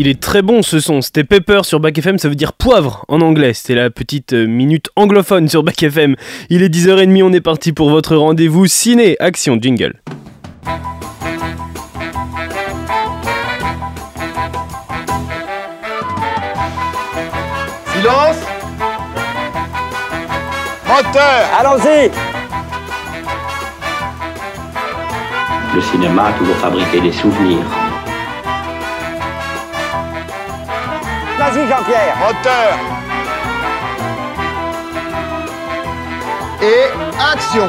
Il est très bon ce son, c'était Pepper sur Back FM, ça veut dire poivre en anglais. C'était la petite euh, minute anglophone sur Back FM. Il est 10h30, on est parti pour votre rendez-vous ciné. Action jingle. Silence Moteur Allons-y Le cinéma a toujours fabriqué des souvenirs. Vas-y Jean-Pierre. Moteur Et action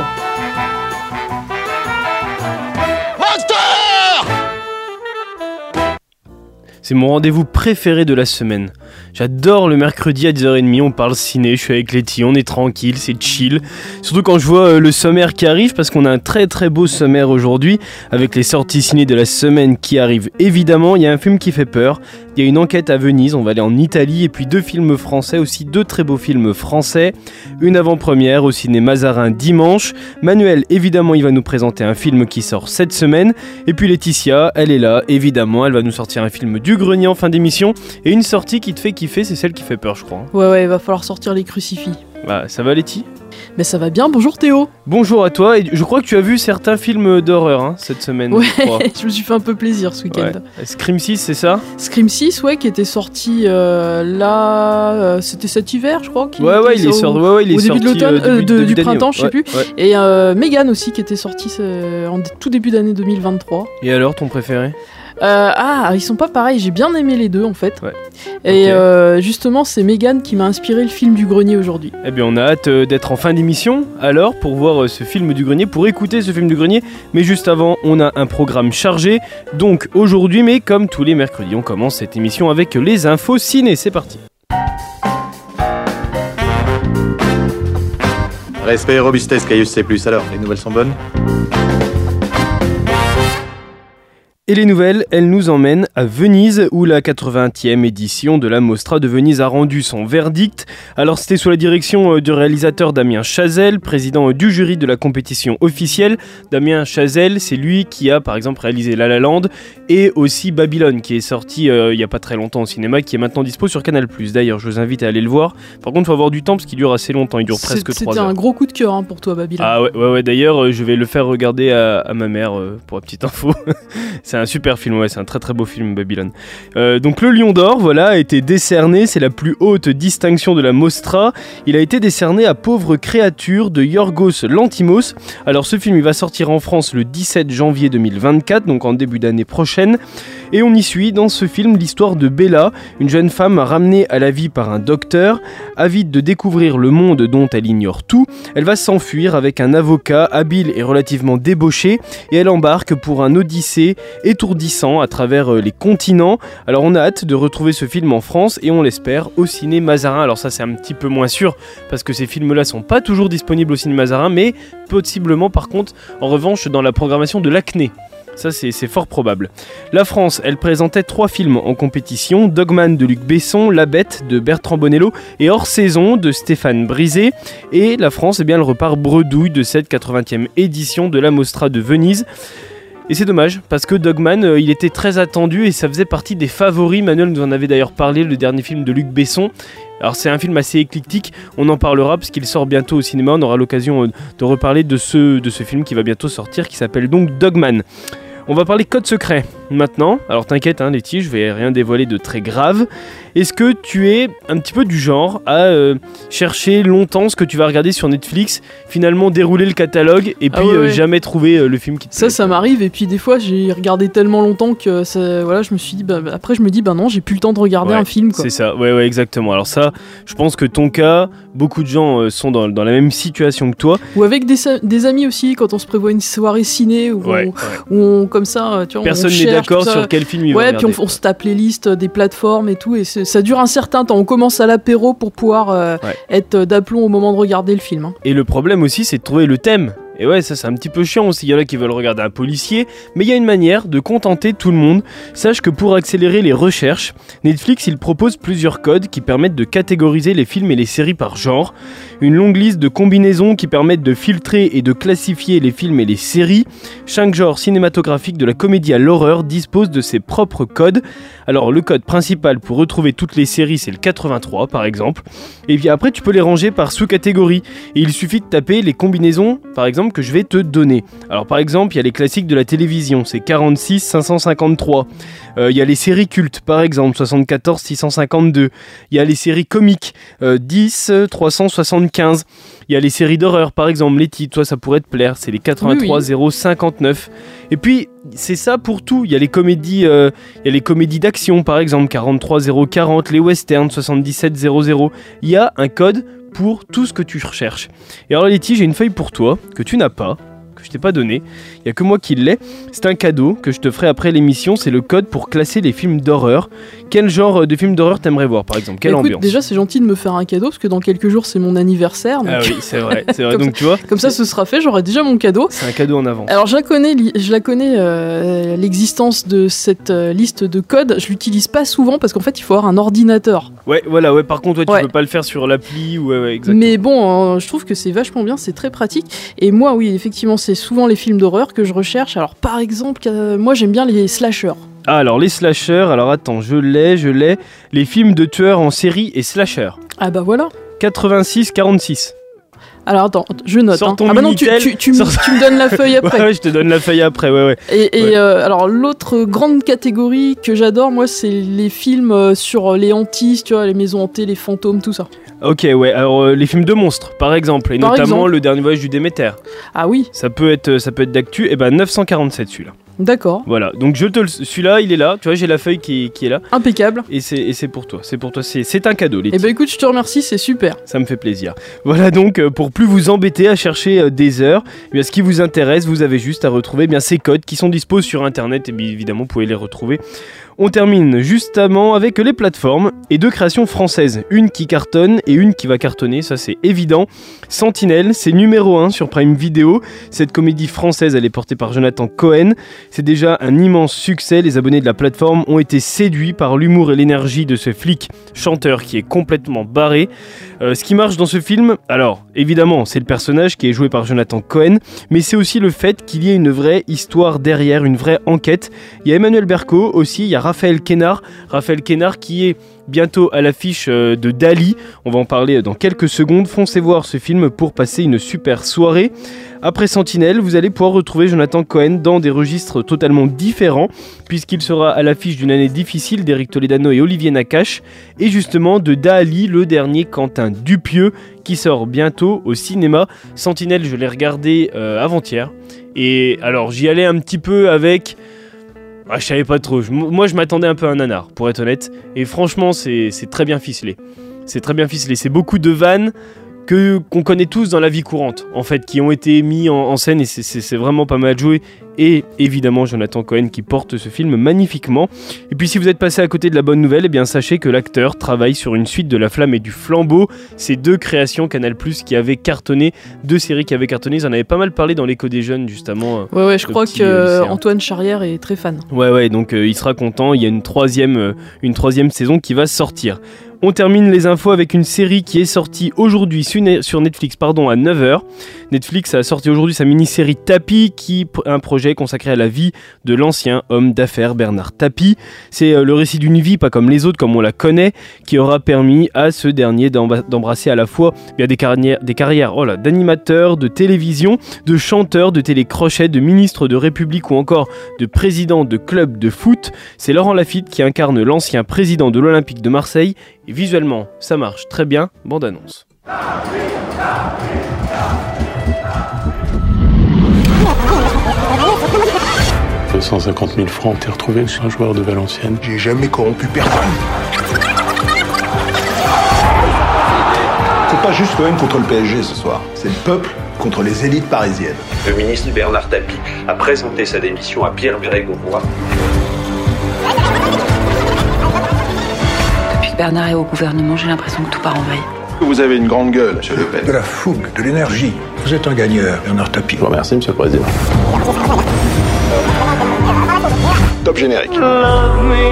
C'est mon rendez-vous préféré de la semaine. J'adore le mercredi à 10h30, on parle ciné, je suis avec Letty, on est tranquille, c'est chill. Surtout quand je vois euh, le sommaire qui arrive, parce qu'on a un très très beau sommaire aujourd'hui, avec les sorties ciné de la semaine qui arrivent. Évidemment, il y a un film qui fait peur, il y a une enquête à Venise, on va aller en Italie, et puis deux films français, aussi deux très beaux films français. Une avant-première au ciné Mazarin dimanche. Manuel, évidemment, il va nous présenter un film qui sort cette semaine. Et puis Laetitia, elle est là, évidemment, elle va nous sortir un film du grenier en fin d'émission, et une sortie qui te fait kiffer, c'est celle qui fait peur, je crois. Ouais, ouais, il va falloir sortir les crucifix. Bah, ça va Letty? Mais ça va bien, bonjour Théo Bonjour à toi, et je crois que tu as vu certains films d'horreur hein, cette semaine. Ouais, je crois. je me suis fait un peu plaisir ce week-end. Ouais. Scream 6, c'est ça? Scream 6, ouais, qui était sorti euh, là. euh, C'était cet hiver, je crois. Ouais, ouais, il est, sorti, ouais, ouais, il est au début de l'automne, euh, du printemps, je sais plus. Et Megan aussi, qui était sorti en tout début d'année 2023. Et alors, ton préféré? Euh, ah, ils sont pas pareils, j'ai bien aimé les deux en fait. Ouais. Et euh, justement, c'est Megan qui m'a inspiré le film du grenier aujourd'hui. Eh bien, on a hâte euh, d'être en fin d'émission, alors, pour voir euh, ce film du grenier, pour écouter ce film du grenier. Mais juste avant, on a un programme chargé. Donc, aujourd'hui, mais comme tous les mercredis, on commence cette émission avec les infos ciné. C'est parti. Respect et robustesse, Caius C+. Alors, les nouvelles sont bonnes? Et les nouvelles, elles nous emmènent à Venise, où la 80e édition de la Mostra de Venise a rendu son verdict. Alors c'était sous la direction euh, du réalisateur Damien Chazelle, président euh, du jury de la compétition officielle. Damien Chazelle, c'est lui qui a par exemple réalisé La La Land et aussi Babylone, qui est sorti euh, il y a pas très longtemps au cinéma, qui est maintenant dispo sur Canal+. D'ailleurs, je vous invite à aller le voir. Par contre, il faut avoir du temps parce qu'il dure assez longtemps, il dure presque C'est- 3 C'était heures. un gros coup de cœur hein, pour toi, Babylone. Ah ouais, ouais, ouais. d'ailleurs, euh, je vais le faire regarder à, à ma mère euh, pour la petite info. c'est un super film, ouais, c'est un très très beau film, Babylone. Euh, donc, le Lion d'Or, voilà, a été décerné, c'est la plus haute distinction de la Mostra. Il a été décerné à Pauvre créature de Yorgos Lantimos. Alors, ce film, il va sortir en France le 17 janvier 2024, donc en début d'année prochaine. Et on y suit dans ce film l'histoire de Bella, une jeune femme ramenée à la vie par un docteur, avide de découvrir le monde dont elle ignore tout. Elle va s'enfuir avec un avocat habile et relativement débauché et elle embarque pour un odyssée étourdissant à travers euh, les continents. Alors on a hâte de retrouver ce film en France et on l'espère au ciné Mazarin. Alors ça c'est un petit peu moins sûr parce que ces films-là sont pas toujours disponibles au ciné Mazarin mais possiblement par contre en revanche dans la programmation de l'Acné. Ça, c'est fort probable. La France, elle présentait trois films en compétition Dogman de Luc Besson, La Bête de Bertrand Bonello et Hors Saison de Stéphane Brisé. Et la France, eh bien, elle repart bredouille de cette 80e édition de la Mostra de Venise. Et c'est dommage, parce que Dogman, euh, il était très attendu et ça faisait partie des favoris. Manuel nous en avait d'ailleurs parlé, le dernier film de Luc Besson. Alors c'est un film assez éclectique, on en parlera parce qu'il sort bientôt au cinéma, on aura l'occasion euh, de reparler de ce, de ce film qui va bientôt sortir, qui s'appelle donc Dogman. On va parler code secret maintenant. Alors t'inquiète, hein, Letty, je vais rien dévoiler de très grave. Est-ce que tu es un petit peu du genre à euh, chercher longtemps ce que tu vas regarder sur Netflix, finalement dérouler le catalogue et Ah puis ouais, euh, ouais. jamais trouver euh, le film qui te Ça, plaît ça m'arrive, et puis des fois j'ai regardé tellement longtemps que ça, voilà, je me suis dit, bah, bah, après je me dis, bah non, j'ai plus le temps de regarder Ouais, un film. C'est ça, ouais, ouais, exactement. Alors ça, je pense que ton cas, beaucoup de gens sont dans, dans la même situation que toi. Ou avec des, amis aussi, quand on se prévoit une soirée ciné, où, Ouais, on, où on- comme ça, tu vois, on Personne n'est cherche, d'accord sur quel film il va Ouais, puis on, on se tape les listes des plateformes et tout, et ça dure un certain temps. On commence à l'apéro pour pouvoir euh, Ouais. être d'aplomb au moment de regarder le film. hein. Et le problème aussi, c'est de trouver le thème. Et ouais, ça c'est un petit peu chiant aussi. Il y en a qui veulent regarder un policier, mais il y a une manière de contenter tout le monde. Sache que pour accélérer les recherches, Netflix il propose plusieurs codes qui permettent de catégoriser les films et les séries par genre. Une longue liste de combinaisons qui permettent de filtrer et de classifier les films et les séries. Chaque genre cinématographique de la comédie à l'horreur dispose de ses propres codes. Alors le code principal pour retrouver toutes les séries c'est le 83 par exemple. Et puis après tu peux les ranger par sous-catégorie. Et il suffit de taper les combinaisons par exemple que je vais te donner. Alors par exemple il y a les classiques de la télévision, c'est 46 553. Euh, Il y a les séries cultes par exemple 74 652. Il y a les séries comiques euh, 10 375. Il y a les séries d'horreur par exemple, les titres, toi ça pourrait te plaire, c'est les 83 059. Et puis c'est ça pour tout. Il y a les comédies, euh, il y a les comédies d'action par exemple 43 040, les westerns 77 00. Il y a un code pour tout ce que tu recherches. Et alors Letty, j'ai une feuille pour toi que tu n'as pas, que je t'ai pas donné. Il y a que moi qui l'ai. C'est un cadeau que je te ferai après l'émission. C'est le code pour classer les films d'horreur. Quel genre de film d'horreur t'aimerais voir par exemple? Quelle Écoute, ambiance? déjà c'est gentil de me faire un cadeau parce que dans quelques jours c'est mon anniversaire. donc- Ah oui, c'est vrai, c'est vrai. Comme Donc tu vois, Comme ça ce sera fait, j'aurai déjà mon cadeau. c'est un cadeau en avant. Alors je la connais, je la connais euh, l'existence de cette euh, liste de codes. Je l'utilise pas souvent parce qu'en fait il faut avoir un ordinateur. Ouais, voilà, ouais. Par contre, ouais, tu Ouais. peux pas le faire sur l'appli ou ouais, ouais, exactement. Mais bon, euh, je trouve que c'est vachement bien, c'est très pratique. Et moi, oui, effectivement, c'est souvent les films d'horreur que je recherche. Alors par exemple, euh, moi j'aime bien les slashers. Ah, alors les slashers. Alors attends, je l'ai, je l'ai. Les films de tueurs en série et slashers. Ah bah voilà. 86-46. Alors attends, je note. Sors hein. ton Ah bah non, tu, tu, tu me- sors- tu me donnes la feuille après. ouais, je te donne la feuille après, ouais, ouais. Et, et, Ouais. euh, alors l'autre grande catégorie que j'adore, moi, c'est les films euh, sur les hantises, tu vois, les maisons hantées, les fantômes, tout ça. Ok, ouais. Alors euh, les films de monstres, par exemple, et Par notamment exemple. le dernier voyage du Déméter. Ah oui, Ça peut être, ça peut être d'actu. Et ben 947 celui-là. d'accord, Voilà. Donc je te, le- celui-là, il est là. Tu vois, j'ai la feuille qui, qui est là. impeccable. Et c'est, et c'est pour toi. C'est pour toi. C'est, c'est un cadeau, les Et ben écoute, je te remercie, c'est super. Ça me fait plaisir. Voilà donc, euh, pour plus vous embêter à chercher euh, des heures, eh bien, ce qui vous intéresse, vous avez juste à retrouver eh bien, ces codes qui sont disposés sur Internet, et bien évidemment, vous pouvez les retrouver. On termine justement avec les plateformes et deux créations françaises, une qui cartonne et une qui va cartonner, ça c'est évident. Sentinelle, c'est numéro 1 sur Prime Video. Cette comédie française, elle est portée par Jonathan Cohen. C'est déjà un immense succès. Les abonnés de la plateforme ont été séduits par l'humour et l'énergie de ce flic chanteur qui est complètement barré. Euh, ce qui marche dans ce film, alors évidemment, c'est le personnage qui est joué par Jonathan Cohen, mais c'est aussi le fait qu'il y ait une vraie histoire derrière, une vraie enquête. Il y a Emmanuel Berco aussi, il y a Raphaël Kénard, Raphaël qui est bientôt à l'affiche euh, de Dali. On va en parler dans quelques secondes. Foncez voir ce film pour passer une super soirée. Après Sentinelle, vous allez pouvoir retrouver Jonathan Cohen dans des registres totalement différents, puisqu'il sera à l'affiche d'une année difficile d'Eric Toledano et Olivier Nakache, et justement de Dali, le dernier Quentin Dupieux, qui sort bientôt au cinéma. Sentinelle, je l'ai regardé euh, avant-hier, et alors j'y allais un petit peu avec... Ah, je savais pas trop. Moi, je m'attendais un peu à un nanar, pour être honnête. Et franchement, c'est très bien ficelé. C'est très bien ficelé. C'est beaucoup de vannes que qu'on connaît tous dans la vie courante, en fait, qui ont été mis en, en scène et c'est- vraiment pas mal joué. Et évidemment, Jonathan Cohen qui porte ce film magnifiquement. Et puis, si vous êtes passé à côté de la bonne nouvelle, eh bien sachez que l'acteur travaille sur une suite de La Flamme et du Flambeau. Ces deux créations Canal Plus qui avaient cartonné, deux séries qui avaient cartonné. Ils en avaient pas mal parlé dans l'écho des jeunes, justement. Ouais, ouais, je crois que euh. Antoine Charrière est très fan. Ouais, ouais, donc euh, il sera content. Il y a une troisième, euh, une troisième saison qui va sortir. On termine les infos avec une série qui est sortie aujourd'hui su- sur Netflix à 9h. Netflix a sorti aujourd'hui sa mini-série Tapie, qui est un projet consacré à la vie de l'ancien homme d'affaires Bernard Tapie. C'est euh, le récit d'une vie, pas comme les autres, comme on la connaît, qui aura permis à ce dernier d'embrasser à la fois bien, des carrières, des carrières oh là, d'animateurs, de télévision, de chanteurs, de télécrochet, de ministres de République ou encore de président de club de foot. C'est Laurent Lafitte qui incarne l'ancien président de l'Olympique de Marseille. Et visuellement, ça marche très bien. Bande annonce. « 250 000 francs, t'es retrouvé chez un joueur de Valenciennes. J'ai jamais corrompu personne. C'est pas juste l'OM contre le PSG ce soir. C'est le peuple contre les élites parisiennes. Le ministre Bernard Tapie a présenté sa démission à Pierre Bérégovoy. Que Bernard est au gouvernement, j'ai l'impression que tout part en vrille. Vous avez une grande gueule, monsieur Le Pen. De la fougue, de l'énergie. Vous êtes un gagneur, Bernard Tapie. Je vous remercie, monsieur le président. Top générique.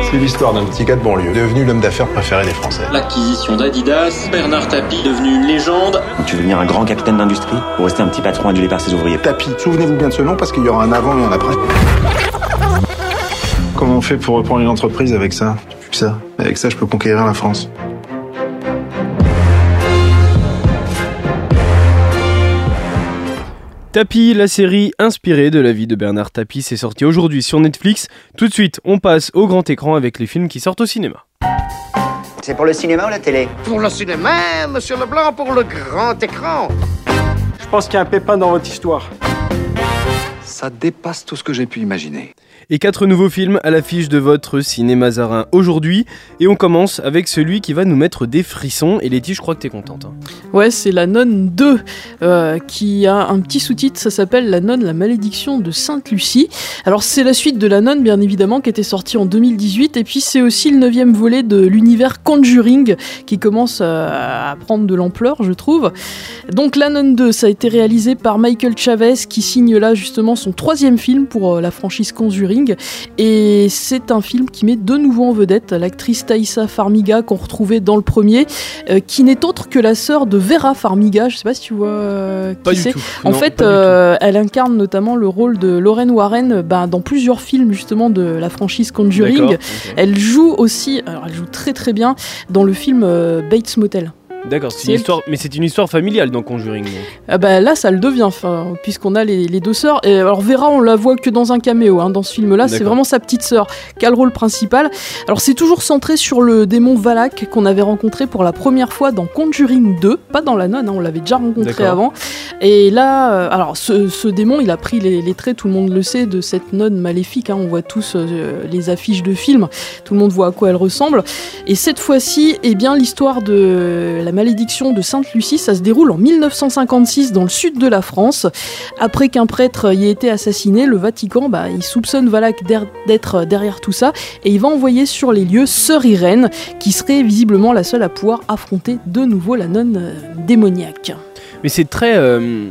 C'est l'histoire d'un petit gars de banlieue devenu l'homme d'affaires préféré des Français. L'acquisition d'Adidas, Bernard Tapie devenu une légende. Tu veux devenir un grand capitaine d'industrie ou rester un petit patron adulé par ses ouvriers? Tapis. Souvenez-vous bien de ce nom parce qu'il y aura un avant et un après. Comment on fait pour reprendre une entreprise avec ça? Ça. Avec ça, je peux conquérir la France. Tapis, la série inspirée de la vie de Bernard Tapie, c'est sorti aujourd'hui sur Netflix. Tout de suite, on passe au grand écran avec les films qui sortent au cinéma. C'est pour le cinéma ou la télé? Pour le cinéma, monsieur Leblanc, pour le grand écran. Je pense qu'il y a un pépin dans votre histoire. Ça dépasse tout ce que j'ai pu imaginer. Et quatre nouveaux films à l'affiche de votre cinéma Zarin aujourd'hui. Et on commence avec celui qui va nous mettre des frissons. Et Letty, je crois que t'es contente. hein. Ouais, c'est La Nonne 2, euh, qui a un petit sous-titre, ça s'appelle La Nonne, la malédiction de Sainte-Lucie. Alors c'est la suite de La Nonne, bien évidemment, qui était sortie en 2018, et puis c'est aussi le neuvième volet de l'univers Conjuring, qui commence à prendre de l'ampleur, je trouve. Donc La Nonne 2, ça a été réalisé par Michael Chavez, qui signe là justement son troisième film pour euh, la franchise Conjuring, et c'est un film qui met de nouveau en vedette l'actrice Thaïsa Farmiga, qu'on retrouvait dans le premier, euh, qui n'est autre que la sœur de Vera Farmiga, je sais pas si tu vois euh, qui c'est. En Non, fait, euh, elle incarne notamment le rôle de Lorraine Warren ben, dans plusieurs films justement de la franchise. Conjuring. Elle joue aussi, alors elle joue très très bien dans le film Bates Motel. D'accord, c'est c'est une elle histoire, mais c'est une histoire familiale dans Conjuring. donc. Ah bah, là, ça le devient, puisqu'on a les, les deux sœurs. Et alors Vera, on la voit que dans un caméo hein, dans ce film-là. C'est vraiment sa petite sœur qui a le rôle principal. Alors c'est toujours centré sur le démon Valak qu'on avait rencontré pour la première fois dans Conjuring 2, pas dans la nonne. hein, on l'avait déjà rencontré avant. Et là, euh, alors ce, ce démon, il a pris les, les traits, tout le monde le sait, de cette nonne maléfique. hein. on voit tous euh, les affiches de films. Tout le monde voit à quoi elle ressemble. Et cette fois-ci, eh bien, l'histoire de la malédiction de Sainte-Lucie, ça se déroule en 1956 dans le sud de la France. Après qu'un prêtre y ait été assassiné, le Vatican, bah, il soupçonne Valak d'être derrière tout ça et il va envoyer sur les lieux Sœur Irène, qui serait visiblement la seule à pouvoir affronter de nouveau la nonne euh, démoniaque. Mais c'est très, euh,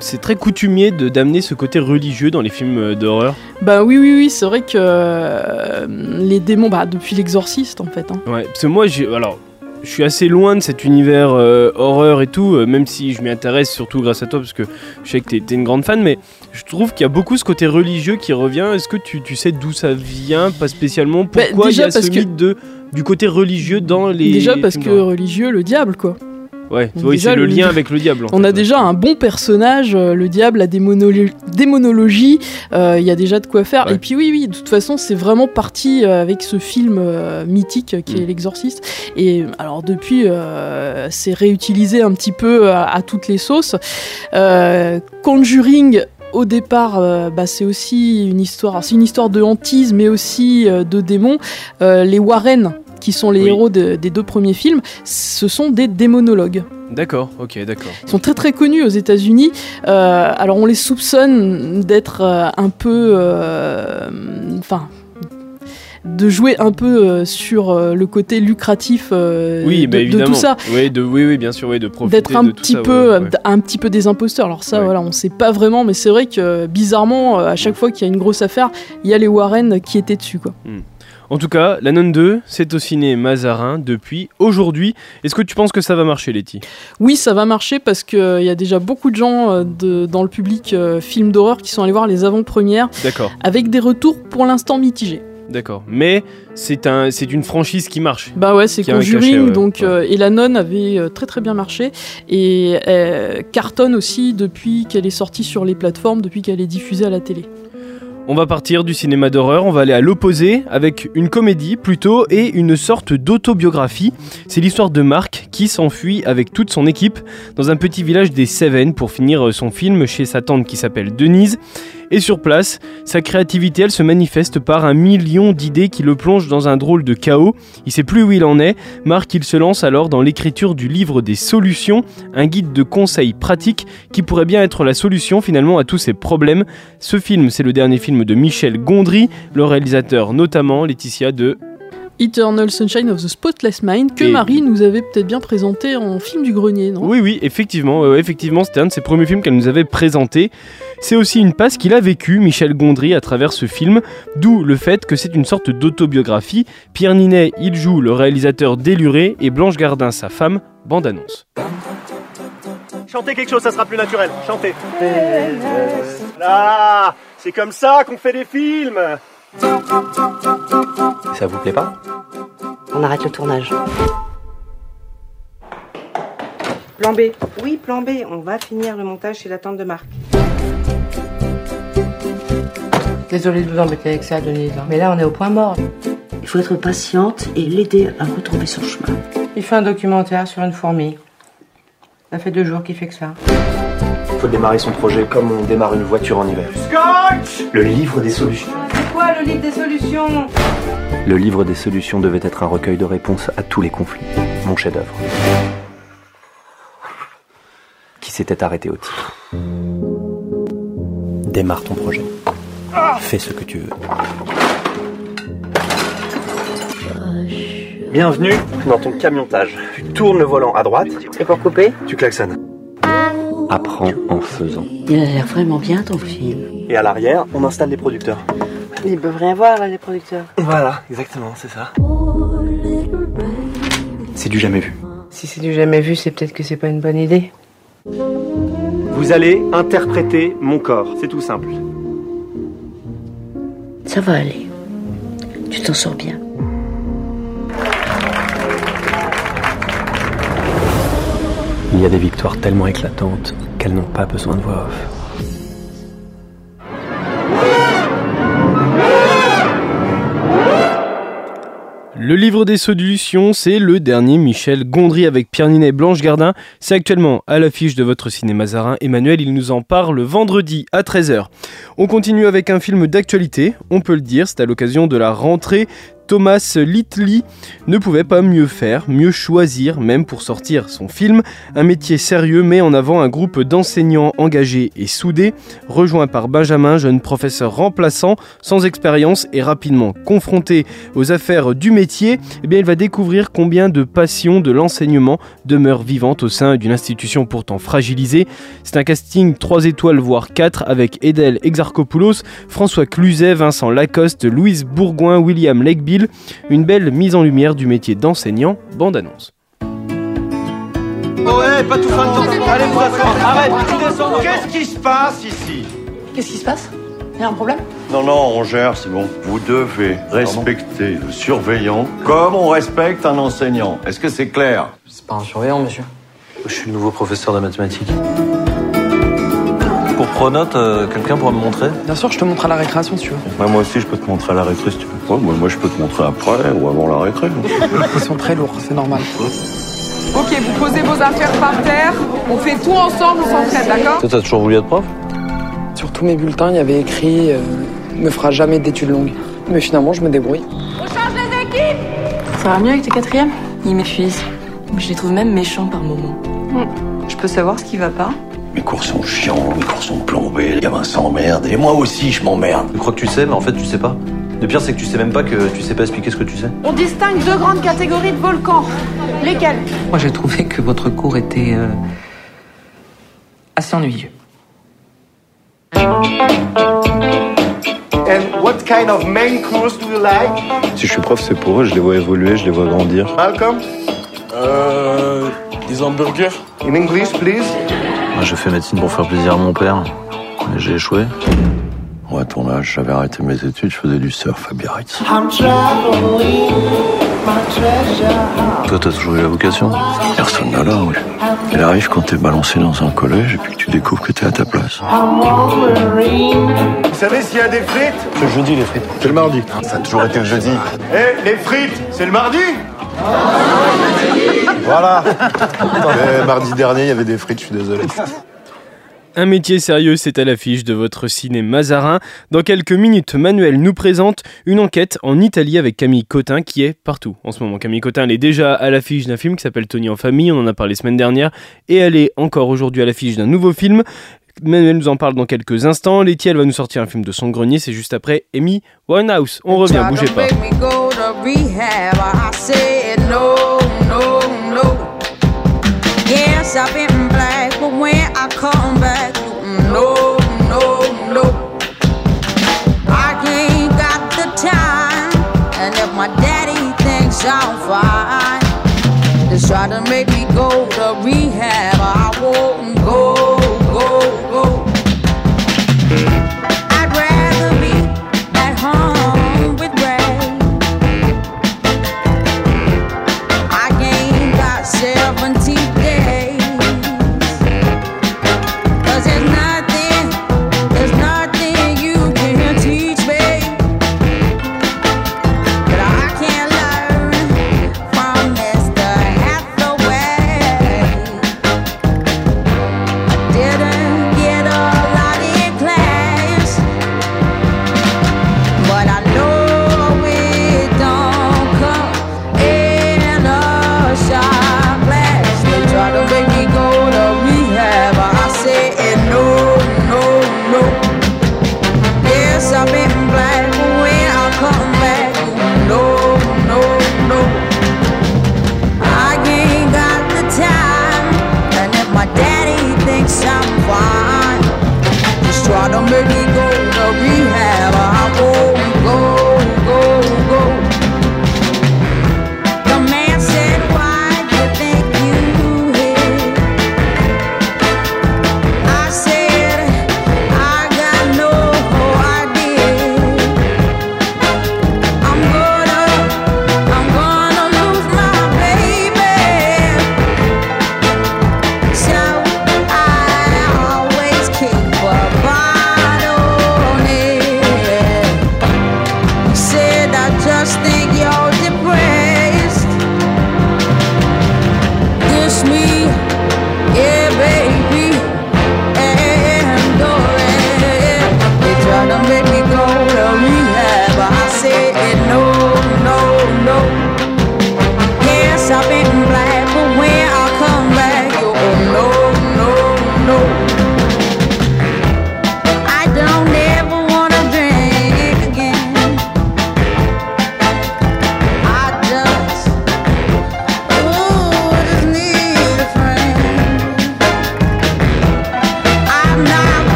c'est très coutumier de d'amener ce côté religieux dans les films euh, d'horreur. Bah oui, oui, oui, c'est vrai que euh, les démons, bah, depuis l'exorciste en fait. hein. Ouais, parce que moi, j'ai, alors, je suis assez loin de cet univers euh, horreur et tout, euh, même si je m'y intéresse surtout grâce à toi, parce que je sais que t'es, t'es une grande fan, mais je trouve qu'il y a beaucoup ce côté religieux qui revient. Est-ce que tu, tu sais d'où ça vient, pas spécialement? Bah, Pourquoi il y déjà a ce parce que- mythe de, du côté religieux dans les. Déjà parce que religieux, le diable quoi. Ouais, Donc oui, c'est le le- lien avec le diable. On fait, a ouais. déjà un bon personnage, euh, le diable, la démonolo- démonologie, euh, il y a déjà de quoi faire. Ouais. Et puis oui, oui, de toute façon, c'est vraiment parti euh, avec ce film mythique qui Mm. est L'Exorciste. Et alors depuis, c'est réutilisé un petit peu à, à toutes les sauces. Conjuring. Au départ, euh, bah, c'est aussi une histoire, c'est une histoire de hantise, mais aussi euh, de démons. Euh, les Warren, qui sont les Oui. héros de- des deux premiers films, ce sont des démonologues. D'accord, ok, d'accord. Ils sont très très connus aux États-Unis. Euh, alors on les soupçonne d'être euh, un peu, euh, enfin, de jouer un peu sur le côté lucratif Oui, de, bah, de tout ça. Oui, de, oui, oui, bien sûr, oui, de profiter D'être un de tout petit ça, peu, ouais, ouais. d- un petit peu des imposteurs. Alors ça, Ouais. voilà, on sait pas vraiment, mais c'est vrai que bizarrement, à chaque fois qu'il y a une grosse affaire, il y a les Warren qui étaient dessus, quoi. En tout cas, La Nonne 2, c'est au ciné Mazarin depuis aujourd'hui. Est-ce que tu penses que ça va marcher, Letty? Oui, ça va marcher parce qu'il y a déjà beaucoup de gens euh, de- dans le public euh, film d'horreur qui sont allés voir les avant-premières D'accord, avec des retours pour l'instant mitigés. d'accord. Mais c'est un, c'est une franchise qui marche. Bah ouais, c'est Conjuring, ouais. donc Ouais. euh, et la nonne avait euh, très très bien marché et euh, cartonne aussi depuis qu'elle est sortie sur les plateformes, depuis qu'elle est diffusée à la télé. On va partir du cinéma d'horreur, on va aller à l'opposé avec une comédie plutôt et une sorte d'autobiographie. C'est l'histoire de Marc qui s'enfuit avec toute son équipe dans un petit village des Cévennes pour finir son film chez sa tante qui s'appelle Denise. Et sur place, sa créativité, elle se manifeste par un million d'idées qui le plongent dans un drôle de chaos. Il sait plus où il en est. Marc, il se lance alors dans l'écriture du livre des solutions, un guide de conseils pratiques qui pourrait bien être la solution finalement à tous ces problèmes. Ce film, c'est le dernier film de Michel Gondry, le réalisateur notamment, Laetitia, de Eternal Sunshine of the Spotless Mind, que Et- Marie nous avait peut-être bien présenté en film du grenier, non? Oui, oui, effectivement, euh, effectivement, c'était un de ses premiers films qu'elle nous avait présenté. C'est aussi une passe qu'il a vécue, Michel Gondry, à travers ce film, d'où le fait que c'est une sorte d'autobiographie. Pierre Ninet, il joue le réalisateur déluré, et Blanche Gardin, sa femme, bande-annonce. Chantez quelque chose, ça sera plus naturel. Chantez. Là, c'est comme ça qu'on fait des films. Ça vous plaît pas? On arrête le tournage. Plan B. Oui, plan B. On va finir le montage chez la tante de Marc. Désolée de vous embêter avec ça, Denise. hein. Mais là, on est au point mort. Il faut être patiente et l'aider à retrouver son chemin. Il fait un documentaire sur une fourmi. Ça fait deux jours qu'il fait que ça. Il faut démarrer son projet comme on démarre une voiture en hiver. Scotch Le livre des solutions. C'est quoi le livre des solutions? Le livre des solutions devait être un recueil de réponses à tous les conflits. Mon chef-d'œuvre. Qui s'était arrêté au titre. Démarre ton projet. Fais ce que tu veux. Bienvenue dans ton camiontage. Tu tournes le volant à droite. Et pour couper Tu klaxonnes. Apprends en faisant. Il a l'air vraiment bien ton film. Et à l'arrière, on installe les producteurs. Ils peuvent rien voir, là, les producteurs. Voilà, exactement, c'est ça. C'est du jamais vu. Si c'est du jamais vu, c'est peut-être que c'est pas une bonne idée. Vous allez interpréter mon corps, c'est tout simple. Ça va aller. Tu t'en sors bien. Il y a des victoires tellement éclatantes qu'elles n'ont pas besoin de voix off. Le livre des solutions, c'est le dernier Michel Gondry avec Pierre Ninet et Blanche Gardin. C'est actuellement à l'affiche de votre cinéma Zarin. Emmanuel, il nous en parle vendredi à 13h. On continue avec un film d'actualité, on peut le dire, c'est à l'occasion de la rentrée. Thomas Littley ne pouvait pas mieux faire, mieux choisir, même pour sortir son film. Un métier sérieux met en avant un groupe d'enseignants engagés et soudés, rejoint par Benjamin, jeune professeur remplaçant, sans expérience et rapidement confronté aux affaires du métier. Eh il va découvrir combien de passion de l'enseignement demeure vivante au sein d'une institution pourtant fragilisée. C'est un casting 3 étoiles voire 4 avec Edel Exarchopoulos, François Cluzet, Vincent Lacoste, Louise Bourgoin, William Une belle mise en lumière du métier d'enseignant, bande-annonce. Oh ouais, pas tout ça le temps. Allez, vous asseoir. Arrête, tu descends. Qu'est-ce qui se passe ici? Qu'est-ce qui se passe? Il y a un problème? Non, non, on gère, c'est bon. Vous devez respecter le surveillant comme on respecte un enseignant. Est-ce que c'est clair? C'est pas un surveillant, monsieur. Je suis le nouveau professeur de mathématiques. Pour Pronote, euh, quelqu'un pourra me montrer Bien sûr, je te montre à la récréation si tu veux. Ouais, Moi aussi, je peux te montrer à la récré si tu veux. Ouais, moi, moi, je peux te montrer après ou avant la récré. Ils sont très lourds, c'est normal. Ok, vous posez vos affaires par terre, on fait tout ensemble, on s'entraide, d'accord? Toi, t'as toujours voulu être prof? Sur tous mes bulletins, il y avait écrit euh, ne fera jamais d'études longues. Mais finalement, je me débrouille. On change les équipes Ça va mieux avec tes quatrièmes? Ils m'épuisent. Je les trouve même méchants par moments. Je peux savoir ce qui va pas? Mes cours sont chiants, mes cours plombés, les gamins s'emmerdent, et moi aussi, je m'emmerde. Tu crois que tu sais, mais en fait, tu sais pas. Le pire, c'est que tu sais même pas que tu sais pas expliquer ce que tu sais. On distingue deux grandes catégories de volcans. Lesquelles Moi, j'ai trouvé que votre cours était euh, assez ennuyeux. And what kind of main course do you like? Si je suis prof, c'est pour eux, je les vois évoluer, je les vois grandir. Malcolm? Euh. Des hamburgers In English, please. Moi, j'ai fait médecine pour faire plaisir à mon père. Mais j'ai échoué. Moi, à ton âge, j'avais arrêté mes études, je faisais du surf à Biarritz. Toi, t'as toujours eu la vocation Personne n'a là, oui. Il arrive quand t'es balancé dans un collège et puis que tu découvres que t'es à ta place. Vous savez s'il y a des frites C'est le jeudi, les frites. C'est le mardi. Ça a toujours été le jeudi. Eh, les frites, c'est le mardi Voilà. Mais mardi dernier, il y avait des frites, je suis désolé. Un métier sérieux, c'est à l'affiche de votre ciné Mazarin. Dans quelques minutes, Manuel nous présente une enquête en Italie avec Camille Cotin qui est partout en ce moment. Camille Cotin, elle est déjà à l'affiche d'un film qui s'appelle Tony en famille, on en a parlé semaine dernière, et elle est encore aujourd'hui à l'affiche d'un nouveau film. Manuel nous en parle dans quelques instants. Letty, elle va nous sortir un film de son grenier, c'est juste après Amy Winehouse. On revient, bougez pas. Yes, I've been black, but when I come back, mm, no, no, no. I ain't got the time, and if my daddy thinks I'm fine, just try to make me go to rehab. I won't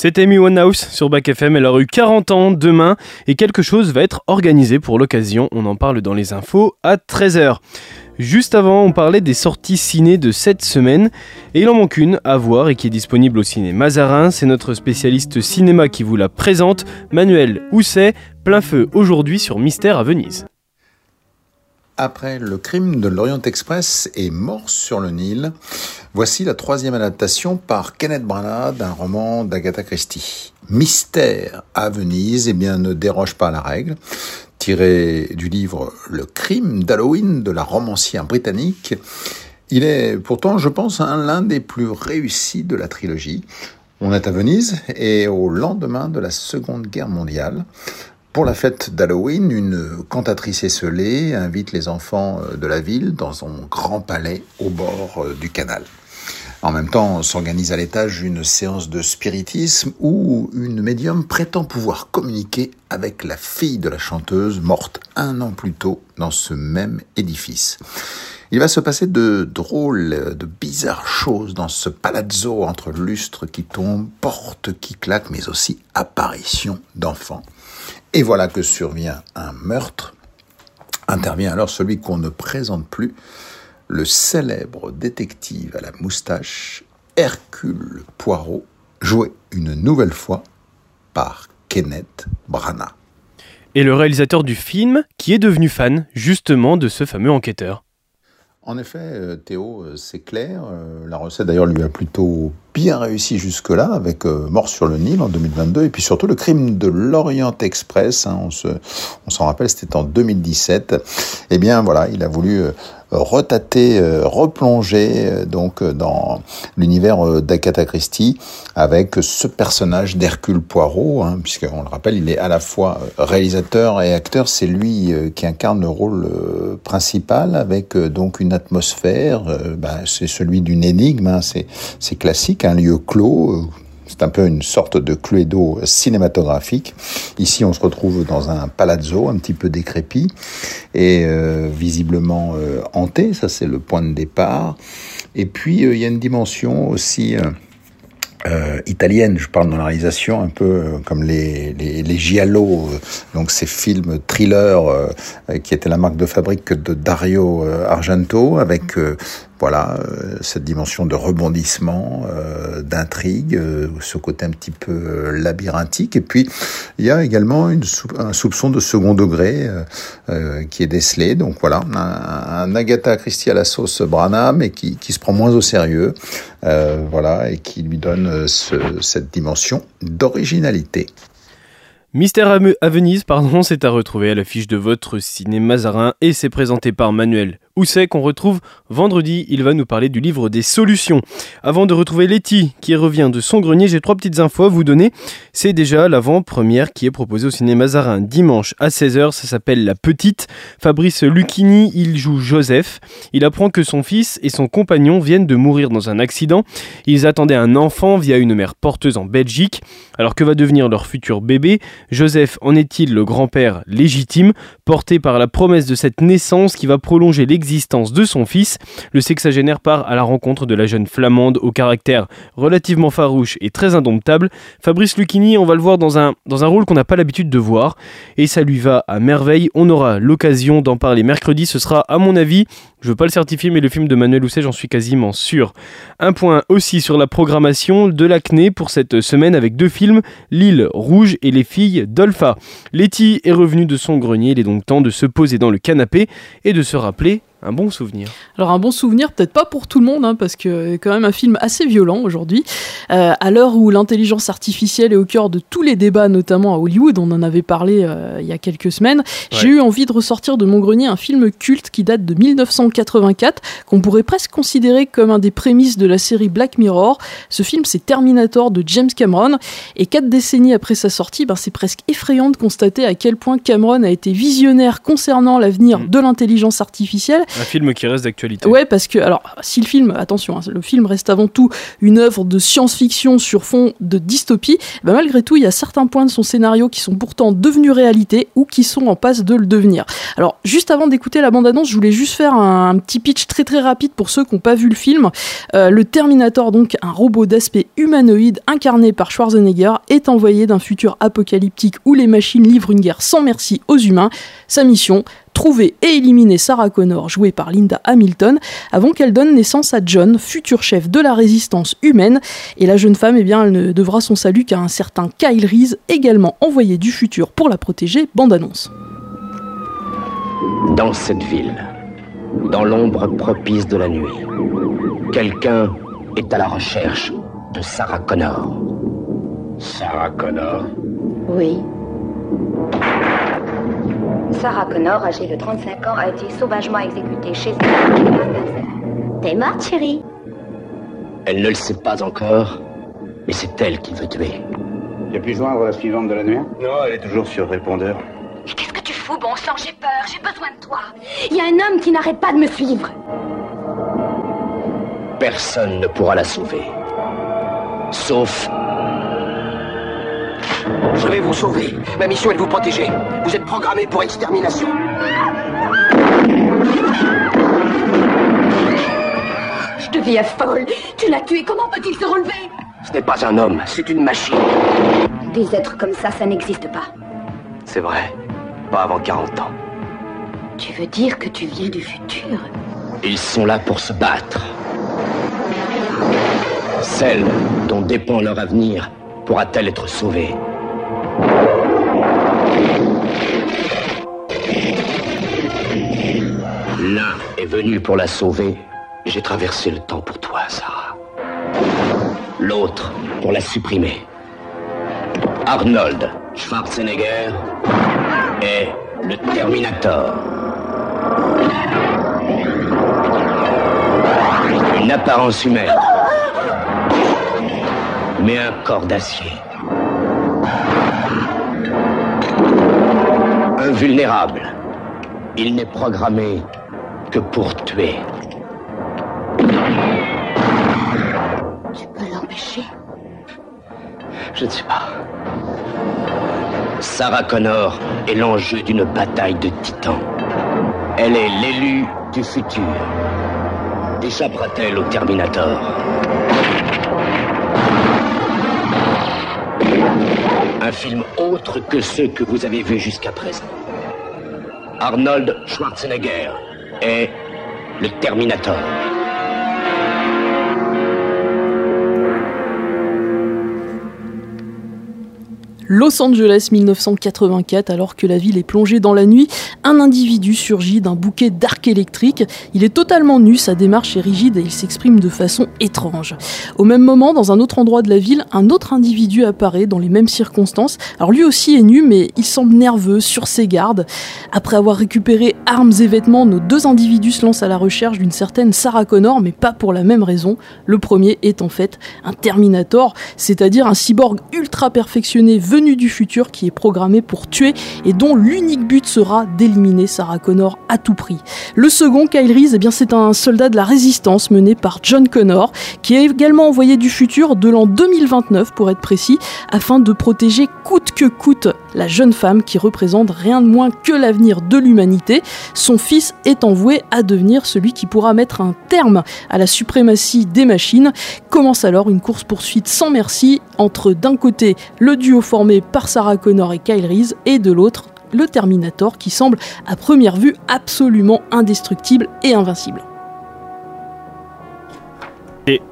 C'était Amy Winehouse sur Back FM. Elle aura eu 40 ans demain et quelque chose va être organisé pour l'occasion. On en parle dans les infos à 13h. Juste avant, on parlait des sorties ciné de cette semaine et il en manque une à voir et qui est disponible au ciné Mazarin. C'est notre spécialiste cinéma qui vous la présente, Manuel Housset, plein feu aujourd'hui sur Mystère à Venise. Après le crime de l'Orient Express et Mort sur le Nil, voici la troisième adaptation par Kenneth Branagh d'un roman d'Agatha Christie. Mystère à Venise, eh bien, ne déroge pas à la règle. Tiré du livre Le crime d'Halloween de la romancière britannique, il est pourtant, je pense, un l'un des plus réussis de la trilogie. On est à Venise et au lendemain de la Seconde Guerre mondiale. Pour la fête d'Halloween, une cantatrice esselée invite les enfants de la ville dans son grand palais au bord du canal. En même temps, s'organise à l'étage une séance de spiritisme où une médium prétend pouvoir communiquer avec la fille de la chanteuse morte un an plus tôt dans ce même édifice. Il va se passer de drôles, de bizarres choses dans ce palazzo entre lustres qui tombent, portes qui claquent, mais aussi apparitions d'enfants. Et voilà que survient un meurtre. Intervient alors celui qu'on ne présente plus, le célèbre détective à la moustache, Hercule Poirot, joué une nouvelle fois par Kenneth Branagh. Et le réalisateur du film qui est devenu fan justement de ce fameux enquêteur. En effet, euh, Théo, euh, c'est clair. Euh, La recette d'ailleurs lui a plutôt bien réussi jusque-là avec Mort sur le Nil en 2022 et puis surtout le crime de l'Orient Express. hein, on se, s'en rappelle, c'était en 2017. Eh bien voilà, il a voulu retater, euh, replonger euh, donc euh, dans l'univers d'Agatha Christie avec ce personnage d'Hercule Poirot, hein, puisqu'on le rappelle, il est à la fois réalisateur et acteur. C'est lui qui incarne le rôle principal avec donc une atmosphère. bah, c'est celui d'une énigme. hein, c'est classique, un lieu clos. C'est un peu une sorte de Cluedo cinématographique. Ici, on se retrouve dans un palazzo un petit peu décrépit et euh, visiblement euh, hanté. Ça, c'est le point de départ. Et puis, euh, il y a une dimension aussi italienne. Je parle dans la réalisation un peu comme les, les, giallo, donc ces films thrillers qui étaient la marque de fabrique de Dario Argento, avec voilà euh, cette dimension de rebondissement, euh, d'intrigue, euh, ce côté un petit peu labyrinthique. Et puis il y a également un soupçon de second degré qui est décelé. Donc voilà, un, un Agatha Christie à la sauce Branham, mais qui, se prend moins au sérieux, voilà, et qui lui donne ce- cette dimension d'originalité. Mystère à Venise, pardon, c'est à retrouver à l'affiche de votre ciné Mazarin et c'est présenté par Manuel Housset qu'on retrouve vendredi. Il va nous parler du livre des solutions. Avant de retrouver Letty qui revient de son grenier, j'ai trois petites infos à vous donner. C'est déjà l'avant-première qui est proposée au ciné Mazarin dimanche à 16h. Ça s'appelle La Petite. Fabrice Lucchini, il joue Joseph. Il apprend que son fils et son compagnon viennent de mourir dans un accident. Ils attendaient un enfant via une mère porteuse en Belgique. Alors que va devenir leur futur bébé? Joseph en est-il le grand-père légitime, porté par la promesse de cette naissance qui va prolonger l'existence de son fils Le sexagénaire part à la rencontre de la jeune flamande au caractère relativement farouche et très indomptable. Fabrice Lucchini, on va le voir dans un, dans un rôle qu'on n'a pas l'habitude de voir, et ça lui va à merveille. On aura l'occasion d'en parler mercredi, ce sera à mon avis, je veux pas le certifier, mais le film de Manuel Housset, j'en suis quasiment sûr. Un point aussi sur la programmation de l'acné pour cette semaine avec deux films, L'île rouge et les filles d'Olpha. Letty est revenue de son grenier, il est donc temps de se poser dans le canapé et de se rappeler un bon souvenir. Alors un bon souvenir, peut-être pas pour tout le monde, hein, parce que quand même un film assez violent aujourd'hui. Euh, à l'heure où l'intelligence artificielle est au cœur de tous les débats, notamment à Hollywood, on en avait parlé euh, il y a quelques semaines, j'ai eu envie de ressortir de mon grenier un film culte qui date de 1984, qu'on pourrait presque considérer comme un des prémices de la série Black Mirror. Ce film, c'est Terminator de James Cameron, et quatre décennies après sa sortie, ben, c'est presque effrayant de constater à quel point Cameron a été visionnaire concernant l'avenir de l'intelligence artificielle. Un film qui reste d'actualité. Ouais, parce que, alors, si le film, attention, hein, le film reste avant tout une œuvre de science-fiction sur fond de dystopie, bah, malgré tout, il y a certains points de son scénario qui sont pourtant devenus réalité ou qui sont en passe de le devenir. Alors, juste avant d'écouter la bande-annonce, je voulais juste faire un, un petit pitch très très rapide pour ceux qui n'ont pas vu le film. Euh, le Terminator, donc un robot d'aspect humanoïde incarné par Schwarzenegger, est envoyé d'un futur apocalyptique où les machines livrent une guerre sans merci aux humains. Sa mission trouver et éliminer Sarah Connor, jouée par Linda Hamilton, avant qu'elle donne naissance à John, futur chef de la résistance humaine. Et la jeune femme, eh bien, elle ne devra son salut qu'à un certain Kyle Reese, également envoyé du futur pour la protéger. Bande annonce. Dans cette ville, dans l'ombre propice de la nuit, quelqu'un est à la recherche de Sarah Connor. Sarah Connor? Oui. Sarah Connor, âgée de 35 ans, a été sauvagement exécutée chez elle. T'es morte, chérie Elle ne le sait pas encore, mais c'est elle qui veut tuer. J'ai pu joindre la suivante de la nuit? Non, elle est toujours sur répondeur. Mais qu'est-ce que tu fous, bon sang? J'ai peur, j'ai besoin de toi. Il y a un homme qui n'arrête pas de me suivre. Personne ne pourra la sauver. Sauf Je vais vous sauver. Ma mission est de vous protéger. Vous êtes programmé pour extermination. Je deviens folle. Tu l'as tué, comment peut-il se relever? Ce n'est pas un homme, c'est une machine. Des êtres comme ça, ça n'existe pas. C'est vrai. Pas avant 40 ans. Tu veux dire que tu viens du futur? Ils sont là pour se battre. Celle dont dépend leur avenir pourra-t-elle être sauvée? Venu pour la sauver. J'ai traversé le temps pour toi, Sarah. L'autre pour la supprimer. Arnold Schwarzenegger est le Terminator. Une apparence humaine, mais un corps d'acier. Invulnérable. Il n'est programmé que pour tuer. Tu peux l'empêcher Je ne sais pas. Sarah Connor est l'enjeu d'une bataille de titans. Elle est l'élu du futur. Échappera-t-elle au Terminator? Un film autre que ceux que vous avez vus jusqu'à présent. Arnold Schwarzenegger est le Terminator. Los Angeles 1984, alors que la ville est plongée dans la nuit, un individu surgit d'un bouquet d'arc électrique. Il est totalement nu, sa démarche est rigide et il s'exprime de façon étrange. Au même moment, dans un autre endroit de la ville, un autre individu apparaît dans les mêmes circonstances. Alors lui aussi est nu, mais il semble nerveux, sur ses gardes. Après avoir récupéré armes et vêtements, nos deux individus se lancent à la recherche d'une certaine Sarah Connor, mais pas pour la même raison. Le premier est en fait un Terminator, c'est-à-dire un cyborg ultra perfectionné du futur qui est programmé pour tuer et dont l'unique but sera d'éliminer Sarah Connor à tout prix. Le second, Kyle Reese, eh bien c'est un soldat de la résistance mené par John Connor qui est également envoyé du futur de l'an 2029 pour être précis afin de protéger coûte que coûte la jeune femme qui représente rien de moins que l'avenir de l'humanité. Son fils est envoué à devenir celui qui pourra mettre un terme à la suprématie des machines. Commence alors une course-poursuite sans merci entre d'un côté le duo formé par Sarah Connor et Kyle Reese et de l'autre le Terminator qui semble à première vue absolument indestructible et invincible.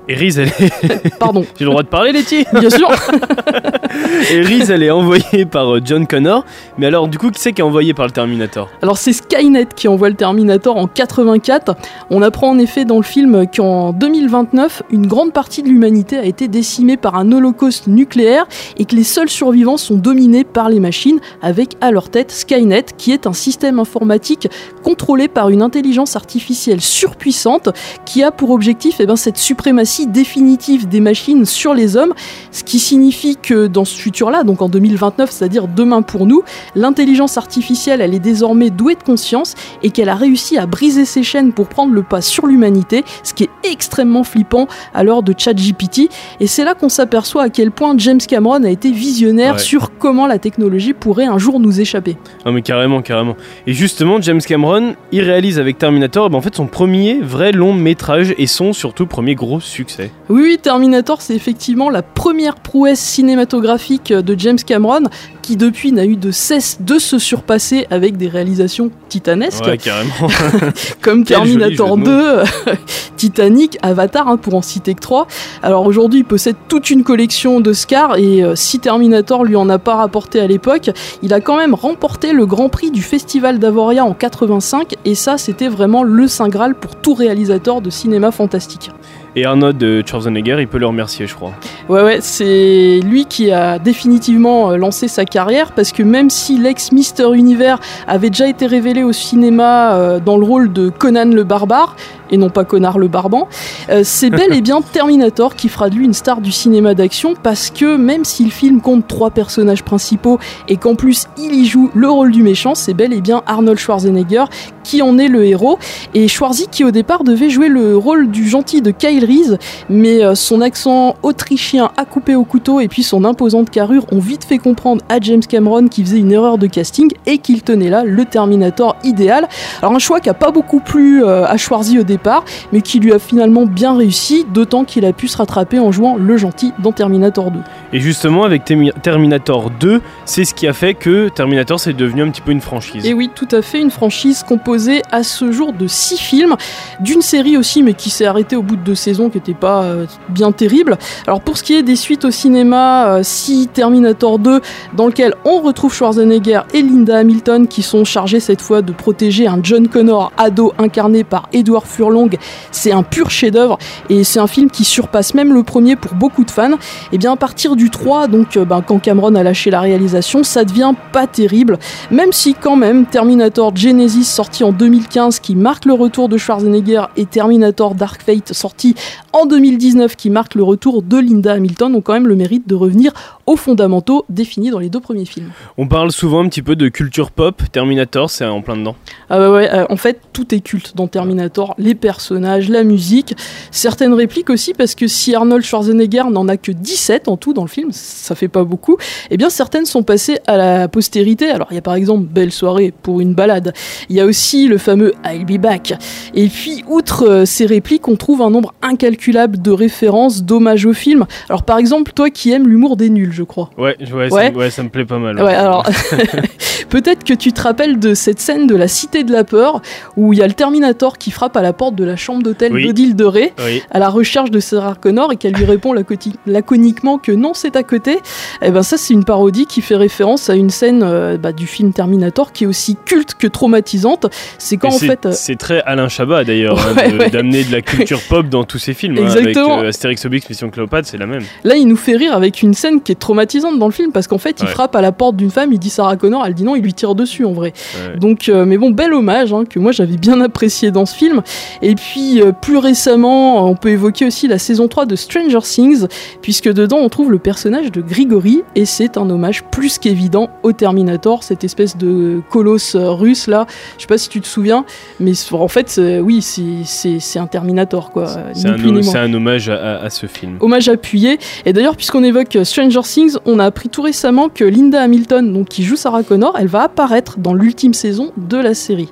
Et Reese, elle est. Pardon. J'ai le droit de parler, Letty Bien sûr Et Reese, elle est envoyée par euh, John Connor. Mais alors, du coup, qui c'est qui est envoyé par le Terminator? Alors c'est Skynet qui envoie le Terminator en 84. On apprend en effet dans le film qu'en 2029, une grande partie de l'humanité a été décimée par un holocauste nucléaire et que les seuls survivants sont dominés par les machines avec à leur tête Skynet qui est un système informatique contrôlé par une intelligence artificielle surpuissante qui a pour objectif eh ben, cette suprématie définitive des machines sur les hommes, ce qui signifie que dans ce futur-là, donc en 2029, c'est-à-dire demain pour nous, l'intelligence artificielle, elle est désormais douée de conscience et qu'elle a réussi à briser ses chaînes pour prendre le pas sur l'humanité, ce qui est extrêmement flippant à l'heure de ChatGPT. Et c'est là qu'on s'aperçoit à quel point James Cameron a été visionnaire Ouais. sur comment la technologie pourrait un jour nous échapper. Non mais carrément, carrément. Et justement, James Cameron, il réalise avec Terminator eh ben, en fait son premier vrai long métrage et son surtout premier gros succès. Oui, oui, Terminator, c'est effectivement la première prouesse cinématographique de James Cameron, qui depuis n'a eu de cesse de se surpasser avec des réalisations titanesques, Ouais, carrément. comme Terminator jeu de 2, Titanic, Avatar, hein, pour en citer que trois. Alors aujourd'hui, il possède toute une collection d'Oscars, et euh, si Terminator lui en a pas rapporté à l'époque, il a quand même remporté le Grand Prix du Festival d'Avoria en 85, et ça, c'était vraiment le Saint Graal pour tout réalisateur de cinéma fantastique. Et Arnold Schwarzenegger, il peut le remercier, je crois. Ouais, ouais, c'est lui qui a définitivement euh, lancé sa carrière parce que même si l'ex Mister Univers avait déjà été révélé au cinéma euh, dans le rôle de Conan le barbare, et non pas Connard le Barban, euh, c'est bel et bien Terminator qui fera de lui une star du cinéma d'action parce que même si le film compte trois personnages principaux et qu'en plus il y joue le rôle du méchant, c'est bel et bien Arnold Schwarzenegger qui en est le héros et Schwarzy qui au départ devait jouer le rôle du gentil de Kyle Mais euh, son accent autrichien à couper au couteau et puis son imposante carrure ont vite fait comprendre à James Cameron qu'il faisait une erreur de casting et qu'il tenait là le Terminator idéal. Alors un choix qui a pas beaucoup plu euh, à Schwarzy au départ, mais qui lui a finalement bien réussi, d'autant qu'il a pu se rattraper en jouant le gentil dans Terminator 2. Et justement, avec Termi- Terminator 2, c'est ce qui a fait que Terminator c'est devenu un petit peu une franchise. Et oui, tout à fait, une franchise composée à ce jour de six films, d'une série aussi, mais qui s'est arrêtée au bout de deux saisons, qui n'était pas euh, bien terrible. Alors pour ce qui est des suites au cinéma, euh, si Terminator 2, dans lequel on retrouve Schwarzenegger et Linda Hamilton, qui sont chargés cette fois de protéger un John Connor ado incarné par Edward Furlong, c'est un pur chef-d'œuvre et c'est un film qui surpasse même le premier pour beaucoup de fans. Et bien à partir du 3, donc euh, ben, quand Cameron a lâché la réalisation, ça devient pas terrible, même si quand même Terminator Genesis sorti en 2015 qui marque le retour de Schwarzenegger et Terminator Dark Fate sorti en 2019 qui marque le retour de Linda Hamilton ont quand même le mérite de revenir aux fondamentaux définis dans les deux premiers films. On parle souvent un petit peu de culture pop. Terminator, c'est en plein dedans. Ah ouais, euh, en fait, tout est culte dans Terminator, les personnages, la musique, certaines répliques aussi, parce que si Arnold Schwarzenegger n'en a que 17 en tout dans le film, ça fait pas beaucoup, eh bien certaines sont passées à la postérité. Alors il y a par exemple Belle soirée pour une balade, il y a aussi le fameux I'll be back. Et puis, outre euh, ces répliques, on trouve un nombre incalculable de références, d'hommages au film. Alors par exemple, toi qui aimes l'humour des nuls, je crois. Ouais, ouais, Ouais. Ça, ouais, ça me plaît pas mal. Ouais, alors peut-être que tu te rappelles de cette scène de la Cité de la Peur où il y a le Terminator qui frappe à la porte de la chambre d'hôtel Oui. d'Odile de Ré Oui. à la recherche de Sarah Connor et qu'elle lui répond laconiquement que non, c'est à côté. Et ben ça, c'est une parodie qui fait référence à une scène euh, bah, du film Terminator qui est aussi culte que traumatisante. C'est quand Et en fait. euh, C'est très Alain Chabat d'ailleurs, hein, Ouais, de- ouais. d'amener de la culture pop dans tous ses films. hein, Exactement. avec euh, Astérix Obélix, Mission Cléopâtre, c'est la même. Là, il nous fait rire avec une scène qui est traumatisante dans le film parce qu'en fait, il Ouais. frappe à la porte d'une femme, il dit Sarah Connor, elle dit non, il lui tire dessus en vrai. Donc, mais bon, bel hommage hein, que moi j'avais bien apprécié dans ce film. Et puis, plus récemment, on peut évoquer aussi la saison 3 de Stranger Things, puisque dedans on trouve le personnage de Grigory et c'est un hommage plus qu'évident au Terminator, cette espèce de colosse russe là. Je sais pas si tu te souviens, mais en fait, oui, c'est- un Terminator quoi. C'est un, hommage à ce film. Hommage appuyé. Et d'ailleurs, puisqu'on évoque Stranger Things, on a appris tout récemment que Linda Hamilton, donc qui joue Sarah Connor, elle va apparaître dans l'ultime saison de la série.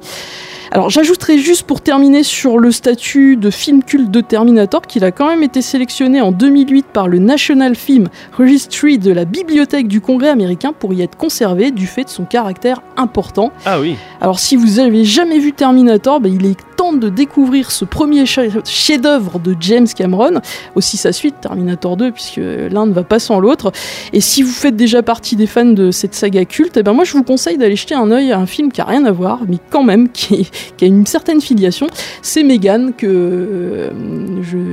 Alors j'ajouterai juste pour terminer sur le statut de film culte de Terminator qu'il a quand même été sélectionné en 2008 par le National Film Registry de la Bibliothèque du Congrès américain pour y être conservé du fait de son caractère important. Ah oui. Alors si vous avez jamais vu Terminator, bah, il est temps de découvrir ce premier chef-d'œuvre de James Cameron, aussi sa suite Terminator 2 puisque l'un ne va pas sans l'autre. Et si vous faites déjà partie des fans de cette saga culte, eh ben moi je vous conseille d'aller jeter un œil à un film qui a rien à voir, mais quand même qui, qui a une certaine filiation. C'est Megan que euh,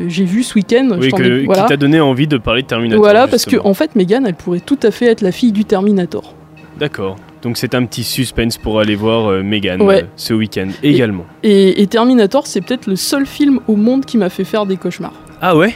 j'ai vu ce week-end. Oui, que- voilà. qui t'a donné envie de parler de Terminator. Voilà, parce que en fait Megan, elle pourrait tout à fait être la fille du Terminator. D'accord. Donc c'est un petit suspense pour aller voir euh, Megan Ouais. euh, ce week-end également. Et, et Terminator, c'est peut-être le seul film au monde qui m'a fait faire des cauchemars. Ah ouais?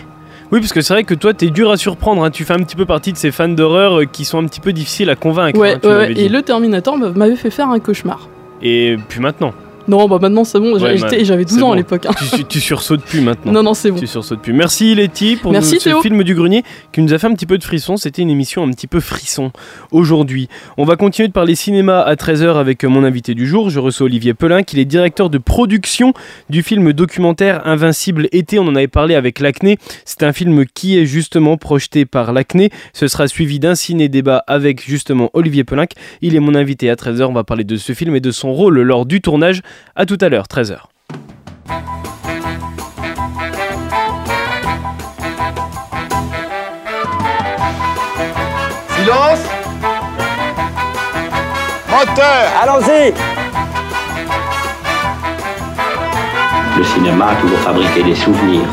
Oui, parce que c'est vrai que toi, t'es dur à surprendre. hein. Tu fais un petit peu partie de ces fans d'horreur euh, qui sont un petit peu difficiles à convaincre. Ouais, hein, tu ouais, m'avais ouais. dit. et le Terminator m'a- m'avait fait faire un cauchemar. Et puis maintenant. Non, bah maintenant c'est bon, Ouais, bah, j'avais 12 c'est ans bon. à l'époque. hein. Tu, tu sursautes plus maintenant. Non, non, c'est bon. Tu sursautes plus. Merci Letty pour Merci, nous- ce film du grenier qui nous a fait un petit peu de frisson. C'était une émission un petit peu frisson aujourd'hui. On va continuer de parler cinéma à 13h avec mon invité du jour. Je reçois Olivier Pelin, qui est directeur de production du film documentaire Invincible été. On en avait parlé avec l'Acné. C'est un film qui est justement projeté par l'Acné. Ce sera suivi d'un ciné-débat avec justement Olivier Pelin. Il est mon invité à 13h. On va parler de ce film et de son rôle lors du tournage. À tout à l'heure, 13h. Silence. Moteur. Allons-y. Le cinéma a toujours fabriqué des souvenirs.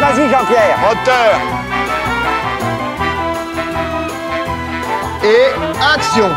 Vas-y Jean-Pierre. Moteur. Et action